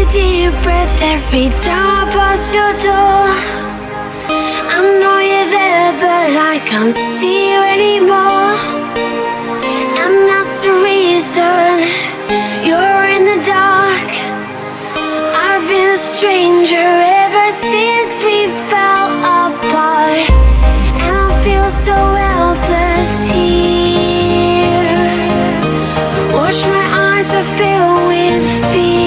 a deep breath every time I pass your door. I know you're there, but I can't see you anymore. And that's the reason you're in the dark. I've been a stranger ever since we fell apart. And I feel so helpless here. Watch my eyes are filled with fear.